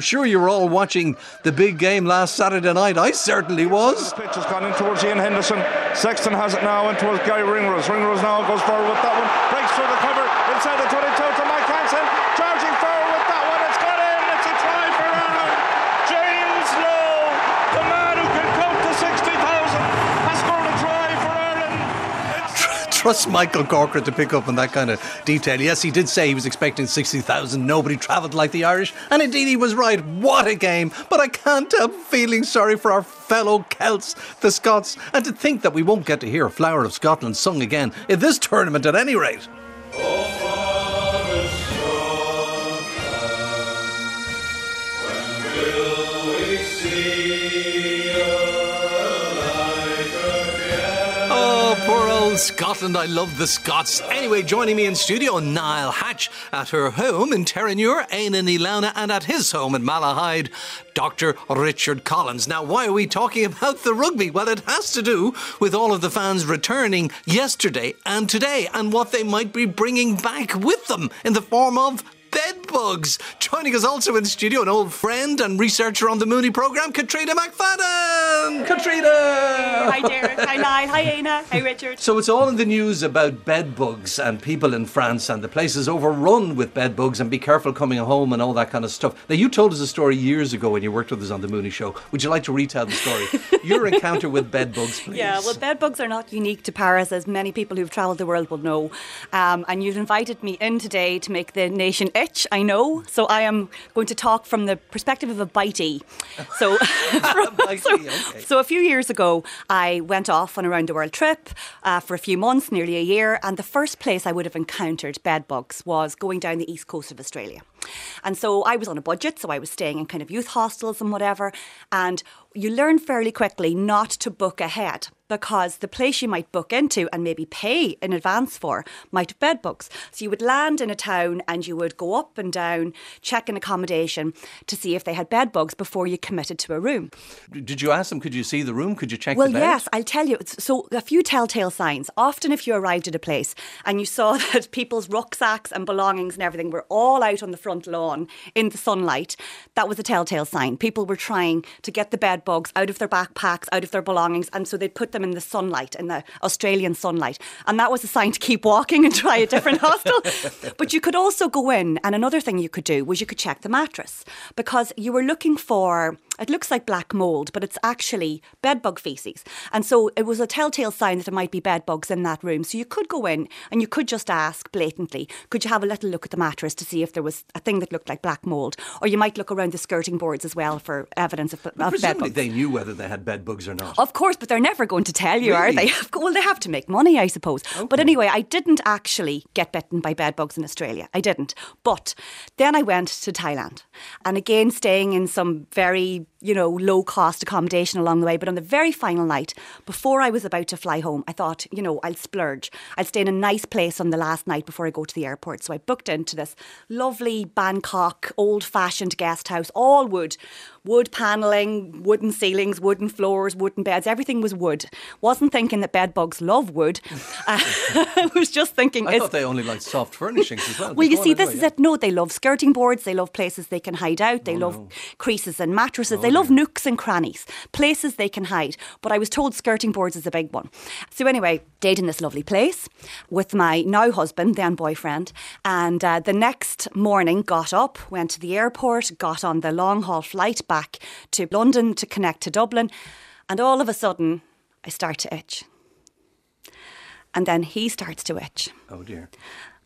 I'm sure, you were all watching the big game last Saturday night. I certainly was. Pitch has gone in towards Iain Henderson. Sexton has it now in towards Garry Ringrose. Ringrose now goes forward with that one. Breaks through the cover inside the 22 to Mack Hansen. Charging forward with that one. It's got in. It's a try for Ireland. James Lowe, the man who can count to 60,000, has scored a try for Ireland. Trust Michael Corcoran to pick up on that kind of detail. Yes, he did say he was expecting 60,000. Nobody travelled like the Irish. And indeed, he was right. What a game. But I can't help feeling sorry for our fellow Celts, the Scots. And to think that we won't get to hear Flower of Scotland sung again in this tournament at any rate. Oh, Scotland. I love the Scots. Anyway, joining me in studio, Niall Hatch at her home in Terenure, Aina Nilauna, and at his home in Malahide, Dr. Richard Collins. Now, why are we talking about the rugby? Well, it has to do with all of the fans returning yesterday and today and what they might be bringing back with them in the form of bed bugs. Joining us also in the studio, an old friend and researcher on the Mooney programme, Katriona McFadden. Katriona! Hi, Derek. Hi, Niall. Hi, Éanna. Hi, Richard. So it's all in the news about bed bugs and people in France and the place is overrun with bed bugs and be careful coming home and all that kind of stuff. Now you told us a story years ago when you worked with us on the Mooney Show. Would you like to retell the story? Your encounter with bed bugs, please. Yeah, well, bed bugs are not unique to Paris, as many people who've travelled the world will know. Um, and you've invited me in today to make the nation itch, I know. So I am going to talk from the perspective of a bitey. So, Bitey, so, okay. so a few years ago, I went off on a round the world trip uh, for a few months, nearly a year. And the first place I would have encountered bed bugs was going down the east coast of Australia. And so I was on a budget, so I was staying in kind of youth hostels and whatever. And you learn fairly quickly not to book ahead because the place you might book into and maybe pay in advance for might have bed bugs. So you would land in a town and you would go up and down, check an accommodation to see if they had bed bugs before you committed to a room. Did you ask them, could you see the room? Could you check Well, the bed? yes, I'll tell you. So, a few telltale signs. Often, if you arrived at a place and you saw that people's rucksacks and belongings and everything were all out on the front lawn in the sunlight, that was a telltale sign. People were trying to get the bed bugs out of their backpacks, out of their belongings, and so they'd put them in the sunlight, in the Australian sunlight. And that was a sign to keep walking and try a different hostel. But you could also go in, and another thing you could do was you could check the mattress because you were looking for. It looks like black mold, but it's actually bedbug feces. And so it was a telltale sign that there might be bed bugs in that room. So you could go in and you could just ask blatantly, could you have a little look at the mattress to see if there was a thing that looked like black mold? Or you might look around the skirting boards as well for evidence of, of bed Presumably bugs. they knew whether they had bed bugs or not. Of course, but they're never going to tell you, are they? Well, they have to make money, I suppose. But anyway, I didn't actually get bitten by bed bugs in Australia. I didn't. But then I went to Thailand and again staying in some very, you know, low cost accommodation along the way. But on the very final night, before I was about to fly home, I thought, you know, I'll splurge. I'll stay in a nice place on the last night before I go to the airport. So I booked into this lovely Bangkok old fashioned guest house, all wood. Wood panelling, wooden ceilings, wooden floors, wooden beds, everything was wood. Wasn't thinking that bed bugs love wood. Uh, I was just thinking, I thought they only liked soft furnishings as well. well, you see, this anyway, is yeah. it. No, they love skirting boards. They love places they can hide out. Oh, They love creases and mattresses. They love nooks and crannies, places they can hide. But I was told skirting boards is a big one. So anyway, stayed in this lovely place with my now husband, then boyfriend, and uh, the next morning got up, went to the airport, got on the long haul flight back to London to connect to Dublin, and all of a sudden, I start to itch. And then he starts to itch Oh dear.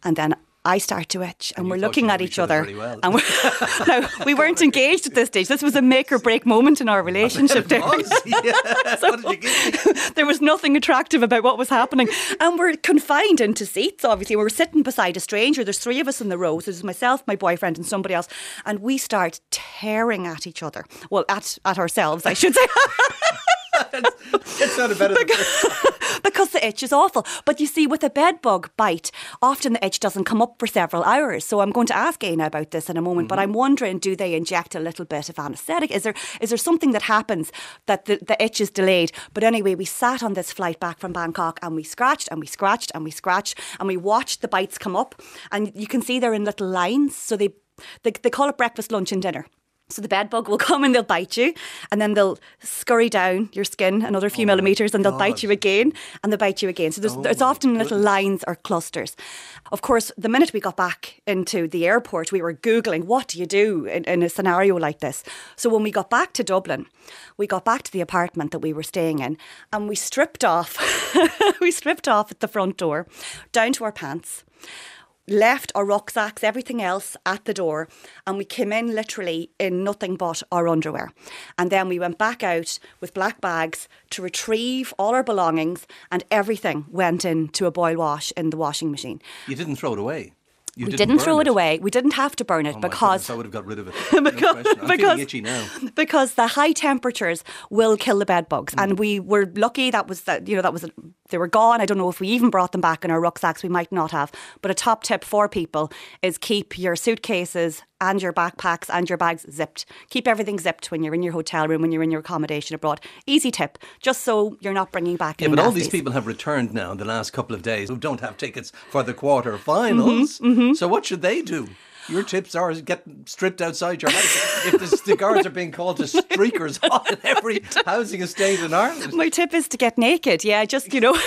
and then I start to itch, and, you we're looking at each other other. well. And we're, no, we weren't engaged at this stage. This was a make or break moment in our relationship. Derek. Was? Yeah. what did you give there was nothing attractive about what was happening, and we're confined into seats. Obviously, we're sitting beside a stranger. There's three of us in the row. So there's myself, my boyfriend, and somebody else, and we start tearing at each other. Well, at at ourselves, I should say. It's not a better because the itch is awful. But you see, with a bed bug bite, often the itch doesn't come up for several hours. So I'm going to ask Éanna about this in a moment. But I'm mm-hmm. wondering, do they inject a little bit of anaesthetic? Is there is there something that happens that the, the itch is delayed? But anyway, we sat on this flight back from Bangkok and we scratched and we scratched and we scratched and we watched the bites come up. And you can see they're in little lines. So they they, they call it breakfast, lunch, and dinner. So the bed bug will come and they'll bite you, and then they'll scurry down your skin another few millimeters, and they'll bite you again, and they'll bite you again. So there's, there's often little lines or clusters. Of course, the minute we got back into the airport, we were googling what do you do in, in a scenario like this. So when we got back to Dublin, we got back to the apartment that we were staying in, and we stripped off. we stripped off at the front door, down to our pants left our rucksacks, everything else at the door, and we came in literally in nothing but our underwear. And then we went back out with black bags to retrieve all our belongings, and everything went into a boil wash in the washing machine. You didn't throw it away. You we didn't, burn throw it away. We didn't have to burn it Oh because goodness, I would have got rid of it. Because. Because, because the high temperatures will kill the bed bugs, Mm. and we were lucky that was that you know that was they were gone. I don't know if we even brought them back in our rucksacks. We might not have. But a top tip for people is keep your suitcases and your backpacks and your bags zipped. Keep everything zipped when you're in your hotel room, when you're in your accommodation abroad. Easy tip, just so you're not bringing back. Yeah, but all these people have returned now in the last couple of days who don't have tickets for the quarter finals. Mm-hmm, So what should they do? Your tips are get stripped outside your house. if the, the guards are being called to streakers on every housing estate in Ireland. My tip is to get naked. Yeah, just you know.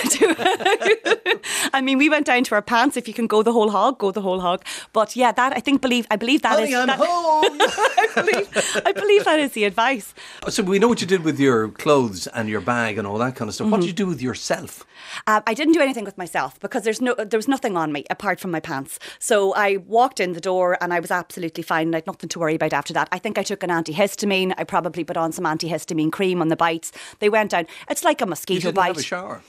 I mean, we went down to our pants. If you can go the whole hog, go the whole hog. But yeah, that I think believe I believe that is. Honey, I'm that- home. I believe I believe that is the advice. so we know what you did with your clothes and your bag and all that kind of stuff. What Mm-hmm. did you do with yourself? Um, I didn't do anything with myself because there's no there was nothing on me apart from my pants. So I walked in the door and I was absolutely fine. I had nothing to worry about after that. I think I took an antihistamine. I probably put on some antihistamine cream on the bites. They went down. It's like a You mosquito didn't bite. have a shower.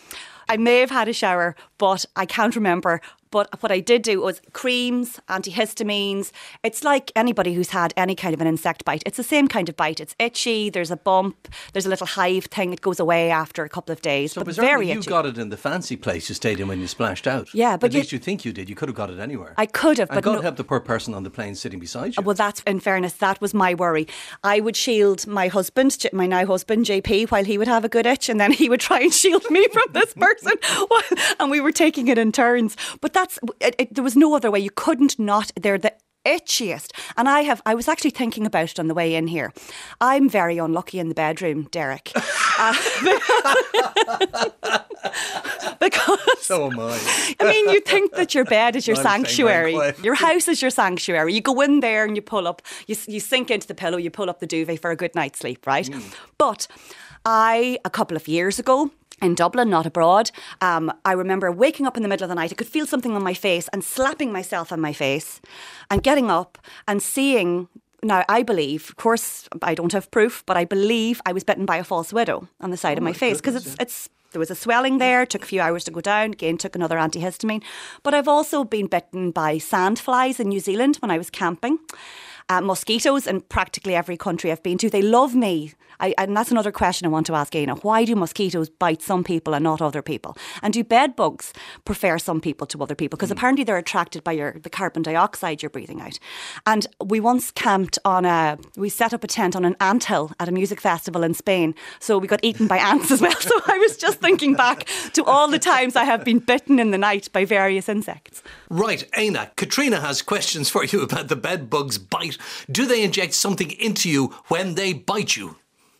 I may have had a shower, but I can't remember. But what I did do was creams, antihistamines. It's like anybody who's had any kind of an insect bite. It's the same kind of bite. It's itchy. There's a bump. There's a little hive thing. It goes away after a couple of days. So but very you itchy. got it in the fancy place you stayed in when you splashed out. Yeah, but at you- least you think you did. You could have got it anywhere. I could have, and but God no- help the poor person on the plane sitting beside you. Well, that's in fairness, that was my worry. I would shield my husband, my now husband JP, while he would have a good itch, and then he would try and shield me from this person. and we were taking it in turns. But that's it, it, there was no other way. You couldn't not. They're the itchiest. And I have. I was actually thinking about it on the way in here. I'm very unlucky in the bedroom, Derek. Uh, because so am I. I mean, you think that your bed is your I'm sanctuary. Your house is your sanctuary. You go in there and you pull up, you, you sink into the pillow, you pull up the duvet for a good night's sleep, right? Mm. But I, a couple of years ago, in Dublin, not abroad. Um, I remember waking up in the middle of the night. I could feel something on my face and slapping myself on my face and getting up and seeing. Now, I believe, of course, I don't have proof, but I believe I was bitten by a false widow on the side of my face because it's, it's there was a swelling there, took a few hours to go down, again took another antihistamine. But I've also been bitten by sandflies in New Zealand when I was camping. Uh, mosquitoes in practically every country I've been to. They love me. I, and that's another question I want to ask Éanna. Why do mosquitoes bite some people and not other people? And do bed bugs prefer some people to other people? Because apparently they're attracted by your the carbon dioxide you're breathing out. And we once camped on a, we set up a tent on an anthill at a music festival in Spain. So we got eaten by ants as well. So I was just thinking back to all the times I have been bitten in the night by various insects. Right, Éanna, Katriona has questions for you about the bed bugs bite. Do they inject something into you when they bite you?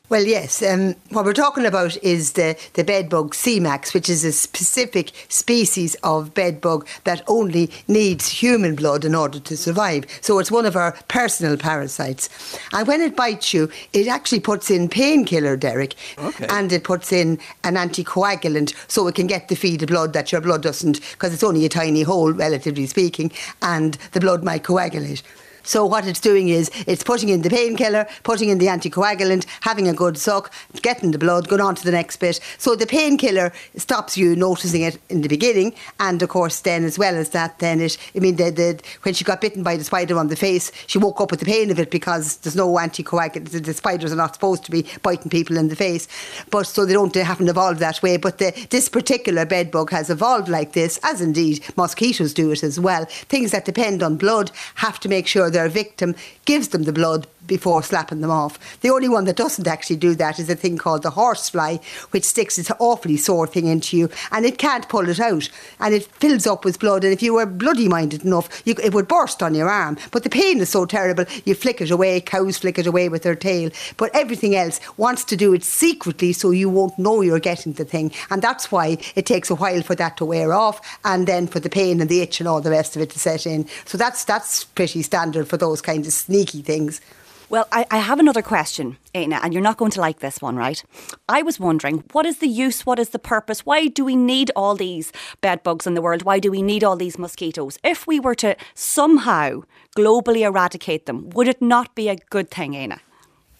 Well, yes. Um, what we're talking about is the, the bedbug Cimex, which is a specific species of bedbug that only needs human blood in order to survive. So it's one of our personal parasites. And when it bites you, it actually puts in painkiller, Derek, Okay. and it puts in an anticoagulant so it can get the feed of blood that your blood doesn't, because it's only a tiny hole, relatively speaking, and the blood might coagulate. So what it's doing is it's putting in the painkiller, putting in the anticoagulant, having a good suck, getting the blood, going on to the next bit. So the painkiller stops you noticing it in the beginning, and of course then as well as that, then it. I mean, the, the when she got bitten by the spider on the face, she woke up with the pain of it because there's no anticoagulant. The, the spiders are not supposed to be biting people in the face, but so they don't they haven't evolved that way. But the, this particular bed bug has evolved like this, as indeed mosquitoes do it as well. Things that depend on blood have to make sure their victim gives them the blood before slapping them off. The only one that doesn't actually do that is a thing called the horsefly, which sticks its awfully sore thing into you and it can't pull it out and it fills up with blood. And if you were bloody minded enough, you, it would burst on your arm. But the pain is so terrible, you flick it away. Cows flick it away with their tail. But everything else wants to do it secretly so you won't know you're getting the thing. And that's why it takes a while for that to wear off and then for the pain and the itch and all the rest of it to set in. So that's, that's pretty standard for those kinds of sneaky things. Well, I, I, have another question, Éanna, and you're not going to like this one, right? I was wondering, what is the use? What is the purpose? Why do we need all these bed bugs in the world? Why do we need all these mosquitoes? If we were to somehow globally eradicate them, would it not be a good thing, Éanna?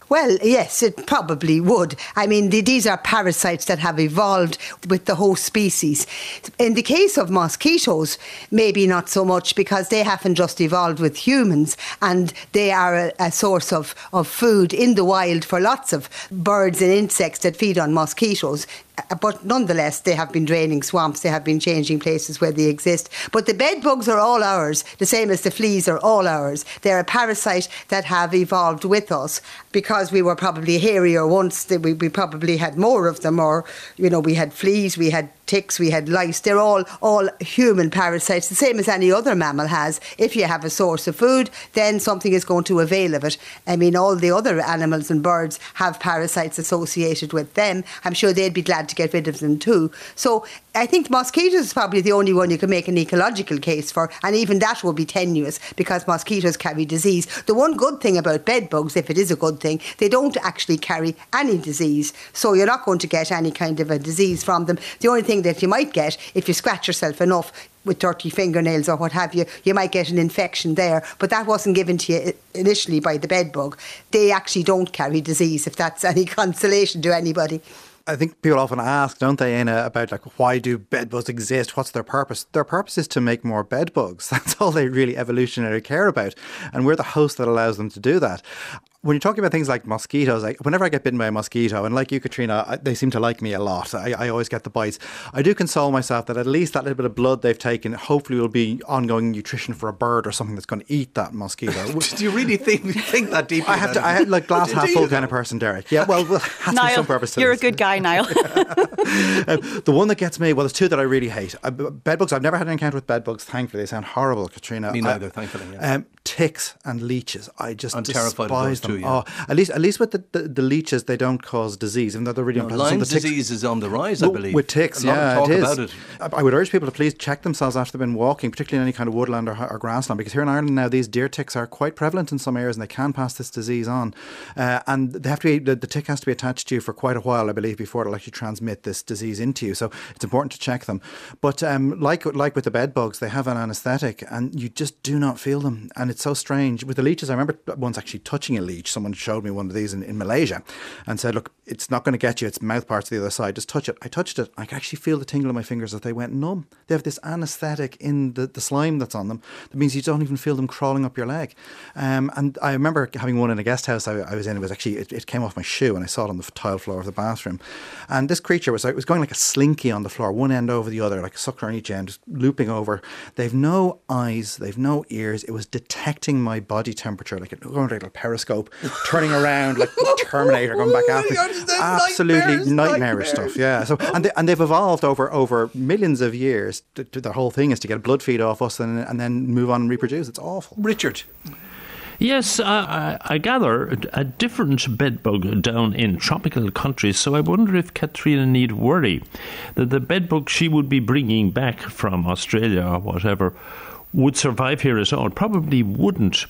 Well, yes, it probably would. I mean, these are parasites that have evolved with the host species. In the case of mosquitoes, maybe not so much because they haven't just evolved with humans and they are a, a source of, of food in the wild for lots of birds and insects that feed on mosquitoes uh, but nonetheless, they have been draining swamps, they have been changing places where they exist. But the bed bugs are all ours, the same as the fleas are all ours. They're a parasite that have evolved with us because we were probably hairier once, we, we probably had more of them, or, you know, we had fleas, we had ticks, we had lice. They're all all human parasites, the same as any other mammal has. If you have a source of food, then something is going to avail of it. I mean, all the other animals and birds have parasites associated with them. I'm sure they'd be glad to get rid of them too. So I think mosquitoes is probably the only one you can make an ecological case for, and even that will be tenuous because mosquitoes carry disease. The one good thing about bed bugs, if it is a good thing, they don't actually carry any disease. So you're not going to get any kind of a disease from them. The only thing thing that you might get if you scratch yourself enough with dirty fingernails or what have you, you might get an infection there. But that wasn't given to you initially by the bed bug. They actually don't carry disease, if that's any consolation to anybody. I think people often ask, don't they, Éanna, about like why do bedbugs exist? What's their purpose? Their purpose is to make more bedbugs. That's all they really evolutionarily care about, and we're the host that allows them to do that when you're talking about things like mosquitoes, like whenever I get bitten by a mosquito, and like you, Katriona, I, they seem to like me a lot. I, I, always get the bites. I do console myself that at least that little bit of blood they've taken, hopefully, will be ongoing nutrition for a bird or something that's going to eat that mosquito. do you really think think that deeply? I have to. I have like glass half full kind of person, Derek. Yeah, well, well has Niall, some purpose. you're this. a good guy, Niall. um, the one that gets me, well, there's two that I really hate. Uh, bedbugs. I've never had an encounter with bedbugs. Thankfully, they sound horrible, Katriona. Me neither. I, thankfully. Yeah. Um, ticks and leeches. I just I'm despise them. Yeah. Oh, at least at least with the, the, the, leeches, they don't cause disease, even though they're really no, unpleasant. Lyme disease is on the rise, I believe. With ticks, yeah, it is. It. I would urge people to please check themselves after they've been walking, particularly in any kind of woodland or, or, grassland, because here in Ireland now these deer ticks are quite prevalent in some areas, and they can pass this disease on. Uh, and they have to be the, the, tick has to be attached to you for quite a while, I believe, before it'll actually transmit this disease into you. So it's important to check them. But um, like like with the bed bugs, they have an anaesthetic, and you just do not feel them, and it's so strange. With the leeches, I remember once actually touching a leech. Someone showed me one of these in, in Malaysia and said, Look, it's not going to get you. It's mouth parts the other side. Just touch it. I touched it. I could actually feel the tingle in my fingers as they went numb. They have this anaesthetic in the, the slime that's on them that means you don't even feel them crawling up your leg. Um, and I remember having one in a guest house I, I was in. It was actually, it, it, came off my shoe and I saw it on the tile floor of the bathroom. And this creature was, it was going like a slinky on the floor, one end over the other, like a sucker on each end, just looping over. They've no eyes, they've no ears. It was detecting my body temperature like a, little like a turning around like Terminator going back after. Absolutely nightmarish stuff. Yeah. So and they, and they've evolved over over millions of years. The whole thing is to get a blood feed off us and and then move on and reproduce. It's awful. Richard. Yes, I, I, gather a different bedbug down in tropical countries. So I wonder if Katriona need worry that the bedbug she would be bringing back from Australia or whatever would survive here at all. Probably wouldn't.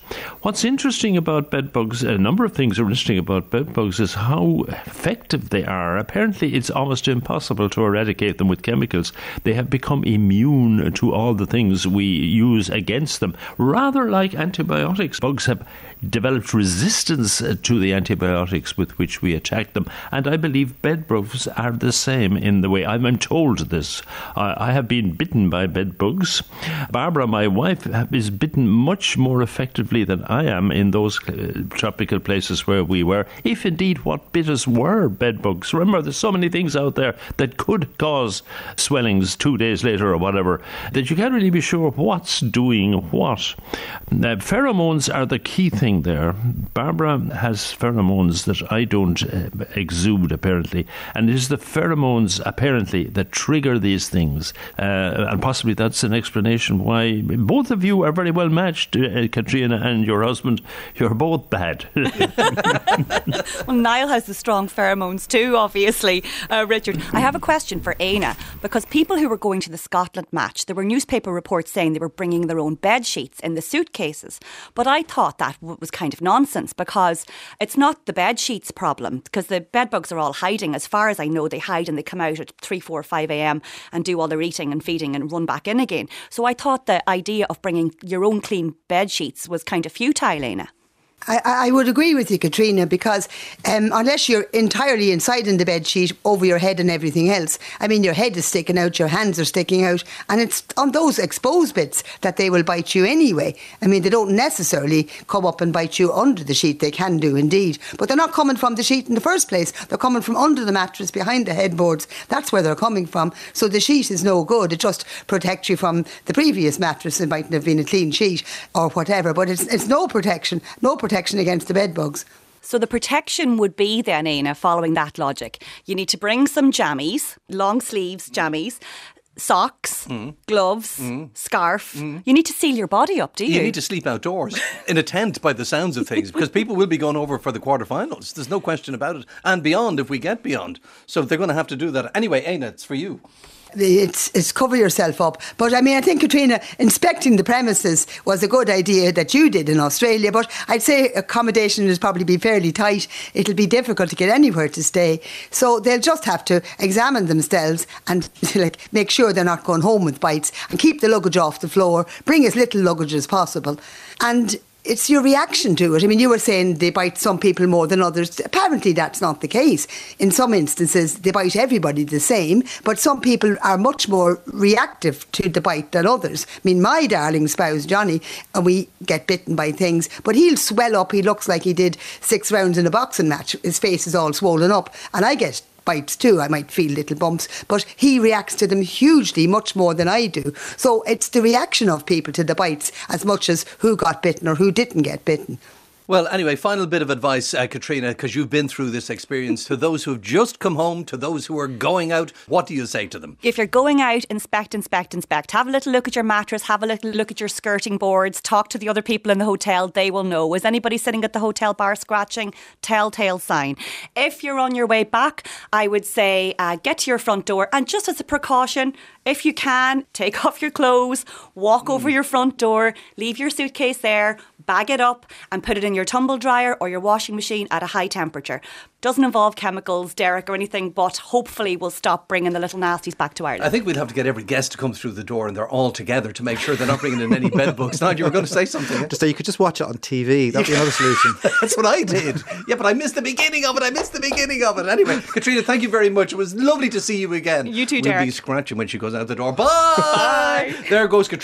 What's interesting about bedbugs, a number of things are interesting about bedbugs, is how effective they are. Apparently, it's almost impossible to eradicate them with chemicals. They have become immune to all the things we use against them, rather like antibiotics. Bugs have developed resistance to the antibiotics with which we attack them. And I believe bedbugs are the same in the way I'm, told this. I, I have been bitten by bedbugs. Barbara, my wife is bitten much more effectively than I am in those uh, tropical places where we were, if indeed what bit us were bedbugs. Remember, there's so many things out there that could cause swellings two days later or whatever that you can't really be sure what's doing what. Now, pheromones are the key thing there. Barbara has pheromones that I don't uh, exude, apparently, and it is the pheromones, apparently, that trigger these things. Uh, and possibly that's an explanation why both of you are very well matched, uh, Katriona and your husband. You're both bad. well, Niall has the strong pheromones too, obviously, uh, Richard. I have a question for Éanna because people who were going to the Scotland match, there were newspaper reports saying they were bringing their own bed sheets in the suitcases. But I thought that was kind of nonsense because it's not the bed sheets problem because the bed bugs are all hiding. As far as I know, they hide and they come out at 3, 4, 5 a.m. and do all their eating and feeding and run back in again. So I thought the idea of bringing your own clean bed sheets was kind of futile, Éanna. I, I, would agree with you, Katriona, because um, unless you're entirely inside in the bed sheet over your head and everything else, I mean, your head is sticking out, your hands are sticking out, and it's on those exposed bits that they will bite you anyway. I mean, they don't necessarily come up and bite you under the sheet. They can do indeed, but they're not coming from the sheet in the first place. They're coming from under the mattress, behind the headboards. That's where they're coming from. So the sheet is no good. It just protects you from the previous mattress. It mightn't have been a clean sheet or whatever, but it's, it's no protection. No protection protection against the bed bugs. So the protection would be then, Éanna, following that logic. You need to bring some jammies, long sleeves jammies, socks, mm. gloves, mm. scarf. Mm. You need to seal your body up, do you? You need to sleep outdoors in a tent by the sounds of things because people will be going over for the quarterfinals. There's no question about it. And beyond if we get beyond. So they're going to have to do that. Anyway, Éanna, it's for you it's, it's cover yourself up. But I mean, I think, Katriona, inspecting the premises was a good idea that you did in Australia. But I'd say accommodation will probably be fairly tight. It'll be difficult to get anywhere to stay. So they'll just have to examine themselves and like make sure they're not going home with bites and keep the luggage off the floor, bring as little luggage as possible. And it's your reaction to it. I mean, you were saying they bite some people more than others. Apparently, that's not the case. In some instances, they bite everybody the same, but some people are much more reactive to the bite than others. I mean, my darling spouse, Johnny, and we get bitten by things, but he'll swell up. He looks like he did six rounds in a boxing match. His face is all swollen up, and I get bites too. I might feel little bumps, but he reacts to them hugely, much more than I do. So it's the reaction of people to the bites as much as who got bitten or who didn't get bitten. Well, anyway, final bit of advice, uh, Katriona, because you've been through this experience. to those who have just come home, to those who are going out, what do you say to them? If you're going out, inspect, inspect, inspect. Have a little look at your mattress, have a little look at your skirting boards, talk to the other people in the hotel. They will know. Is anybody sitting at the hotel bar scratching? Telltale sign. If you're on your way back, I would say uh, get to your front door and just as a precaution, if you can, take off your clothes, walk mm. over your front door, leave your suitcase there, bag it up, and put it in your tumble dryer or your washing machine at a high temperature. Doesn't involve chemicals, Derek, or anything, but hopefully we'll stop bringing the little nasties back to Ireland. I think we'd have to get every guest to come through the door and they're all together to make sure they're not bringing in any bed bugs. Now, you were going to say something. Just say you could just watch it on TV. That'd be another solution. That's what I did. Yeah, but I missed the beginning of it. I missed the beginning of it. Anyway, Katriona, thank you very much. It was lovely to see you again. You too, we'll Derek. We'll be scratching when she goes out the door. Bye. Bye. There goes Katriona.